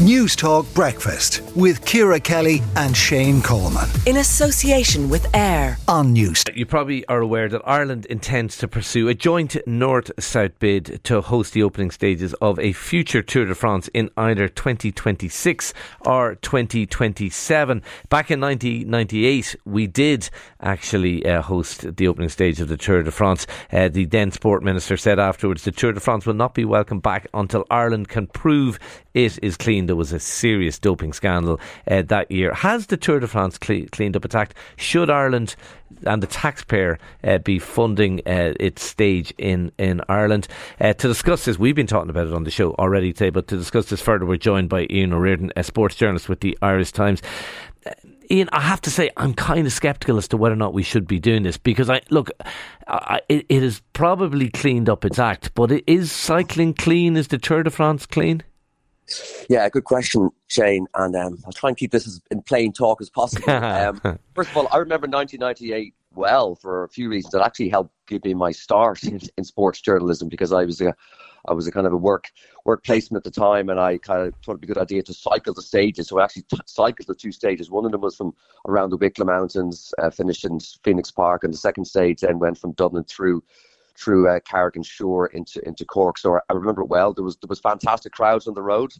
Newstalk Breakfast with Ciara Kelly and Shane Coleman. In association with AIR on News. You probably are aware that Ireland intends to pursue a joint north south bid to host the opening stages of a future Tour de France in either 2026 or 2027. Back in 1998, we did actually uh, host the opening stage of the Tour de France. Uh, the then sport minister said afterwards the Tour de France will not be welcome back until Ireland can prove it is clean. There was a serious doping scandal uh, that year. Has the Tour de France cle- cleaned up its act? Should Ireland and the taxpayer uh, be funding uh, its stage in, in Ireland? Uh, to discuss this, we've been talking about it on the show already today, but to discuss this further, we're joined by Ian O'Riordan, a sports journalist with the Irish Times. Uh, Ian, I have to say, I'm kind of sceptical as to whether or not we should be doing this because I look, I, it, it has probably cleaned up its act, but is cycling clean? Is the Tour de France clean? Yeah, good question, Shane. And um, I'll try and keep this as in plain talk as possible. um, first of all, I remember 1998 well for a few reasons. It actually helped give me my start in, in sports journalism because I was a I was a kind of a work work placement at the time, and I kind of thought it'd be a good idea to cycle the stages. So I actually t- cycled the two stages. One of them was from around the Wicklow Mountains, uh, finished in Phoenix Park, and the second stage then went from Dublin through through uh, Carrick-on-Suir into into Cork. So I remember it well. There was there was fantastic crowds on the road.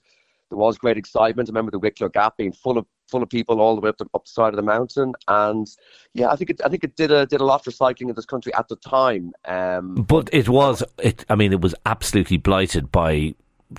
There was great excitement. I remember the Wicklow Gap being full of full of people all the way up the, up the side of the mountain, and yeah, I think it I think it did a did a lot for cycling in this country at the time. Um, but it was it. I mean, it was absolutely blighted by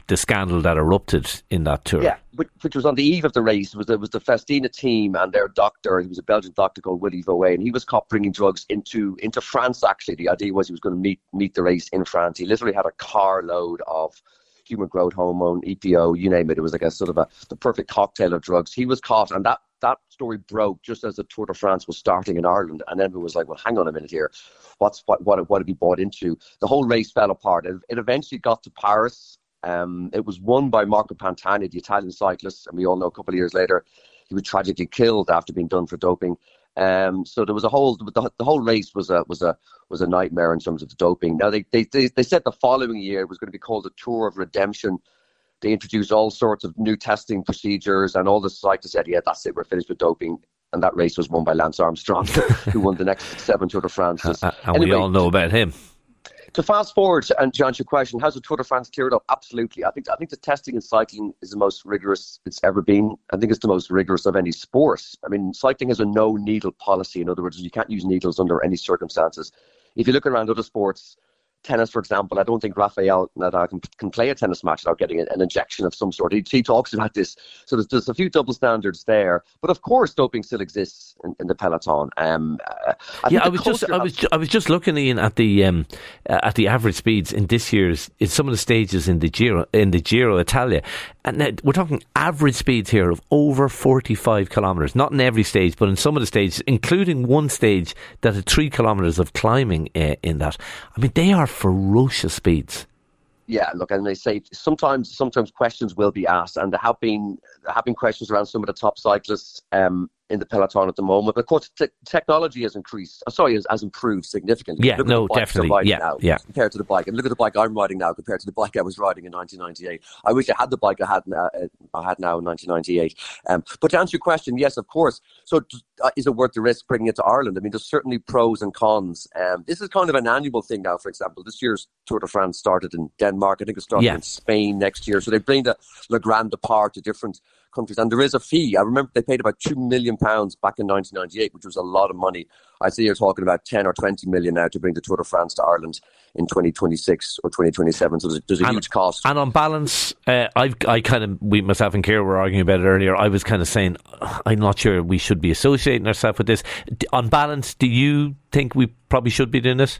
the scandal that erupted in that tour. Yeah, which, which was on the eve of the race. It was, it was the Festina team and their doctor. He was a Belgian doctor called Willy Voet, and he was caught bringing drugs into into France. Actually, the idea was he was going to meet meet the race in France. He literally had a carload of human growth hormone, EPO, you name it. It was like a sort of a the perfect cocktail of drugs. He was caught, and that that story broke just as the Tour de France was starting in Ireland, and everyone was like, "Well, hang on a minute here, what's what what what have he bought into?" The whole race fell apart. It, it eventually got to Paris. Um, it was won by Marco Pantani, the Italian cyclist, and we all know a couple of years later he was tragically killed after being done for doping. Um, so there was a whole the, the, whole race was a was a was a nightmare in terms of the doping. Now they, they they they said the following year it was going to be called the Tour of Redemption. They introduced all sorts of new testing procedures, and all the cyclists said, "Yeah, that's it, we're finished with doping." And that race was won by Lance Armstrong, who won the next seven Tour de France. Uh, uh, and anyway, we all know about him to fast forward and to answer your question, how's the Tour de France cleared up? Absolutely. I think I think the testing in cycling is the most rigorous it's ever been. I think it's the most rigorous of any sport. I mean, cycling has a no needle policy. In other words, you can't use needles under any circumstances. If you look around other sports, tennis, for example, I don't think Rafael Nadal can, can play a tennis match without getting an injection of some sort. He, he talks about this. So there's, there's, a few double standards there. But of course, doping still exists in, in the peloton. Um, I yeah, I was just I was I was just looking in at the um, uh, at the average speeds in this year's in some of the stages in the Giro in the Giro Italia, and we're talking average speeds here of over 45 kilometres. Not in every stage, but in some of the stages, including one stage that had three kilometres of climbing uh, in that. I mean, they are ferocious speeds. Yeah, look, and they say sometimes sometimes questions will be asked, and there have been there have been questions around some of the top cyclists. Um, in the peloton at the moment. But of course, te- technology has increased. Uh, sorry, has, has, improved significantly. Yeah, no, definitely. Yeah, now, yeah. Compared to the bike, and look at the bike I'm riding now compared to the bike I was riding in 1998. I wish I had the bike I had uh, I had now in 1998. Um, but to answer your question, yes, of course. So, uh, is it worth the risk bringing it to Ireland? I mean, there's certainly pros and cons. Um, this is kind of an annual thing now. For example, this year's Tour de France started in Denmark. I think it started yeah. in Spain next year. So they bring the Le Grand Depart to different countries. And there is a fee. I remember they paid about two million pounds back in 1998, which was a lot of money. I see you're talking about 10 or 20 million now to bring the Tour de France to Ireland in 2026 or 2027. So there's, there's a and, huge cost. And on balance, uh, I I kind of we myself and Ciara were arguing about it earlier. I was kind of saying I'm not sure we should be associating ourselves with this. On balance, do you think we probably should be doing this?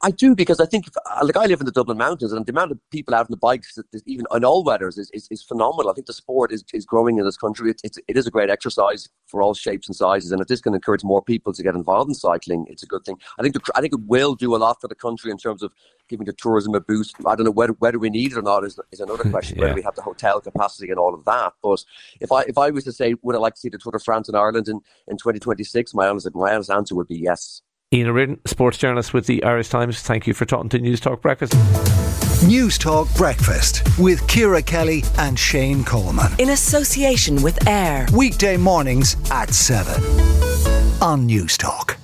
I do because I think, uh, like, I live in the Dublin Mountains, and the amount of people out on the bikes, even in all weathers, is, is, is phenomenal. I think the sport is, is growing in this country. It, it's, it is a great exercise for all shapes and sizes, and if this can encourage more people to get involved in cycling, it's a good thing. I think the, I think it will do a lot for the country in terms of giving the tourism a boost. I don't know whether whether we need it or not is, is another question. yeah. Whether we have the hotel capacity and all of that. But if I if I was to say, would I like to see the Tour de France in Ireland in, in 2026? My honest my honest answer would be yes. Ian O'Riordan, sports journalist with the Irish Times. Thank you for talking to Newstalk Breakfast. Newstalk Breakfast with Ciara Kelly and Shane Coleman. In association with AIR. Weekday mornings at 7 on Newstalk.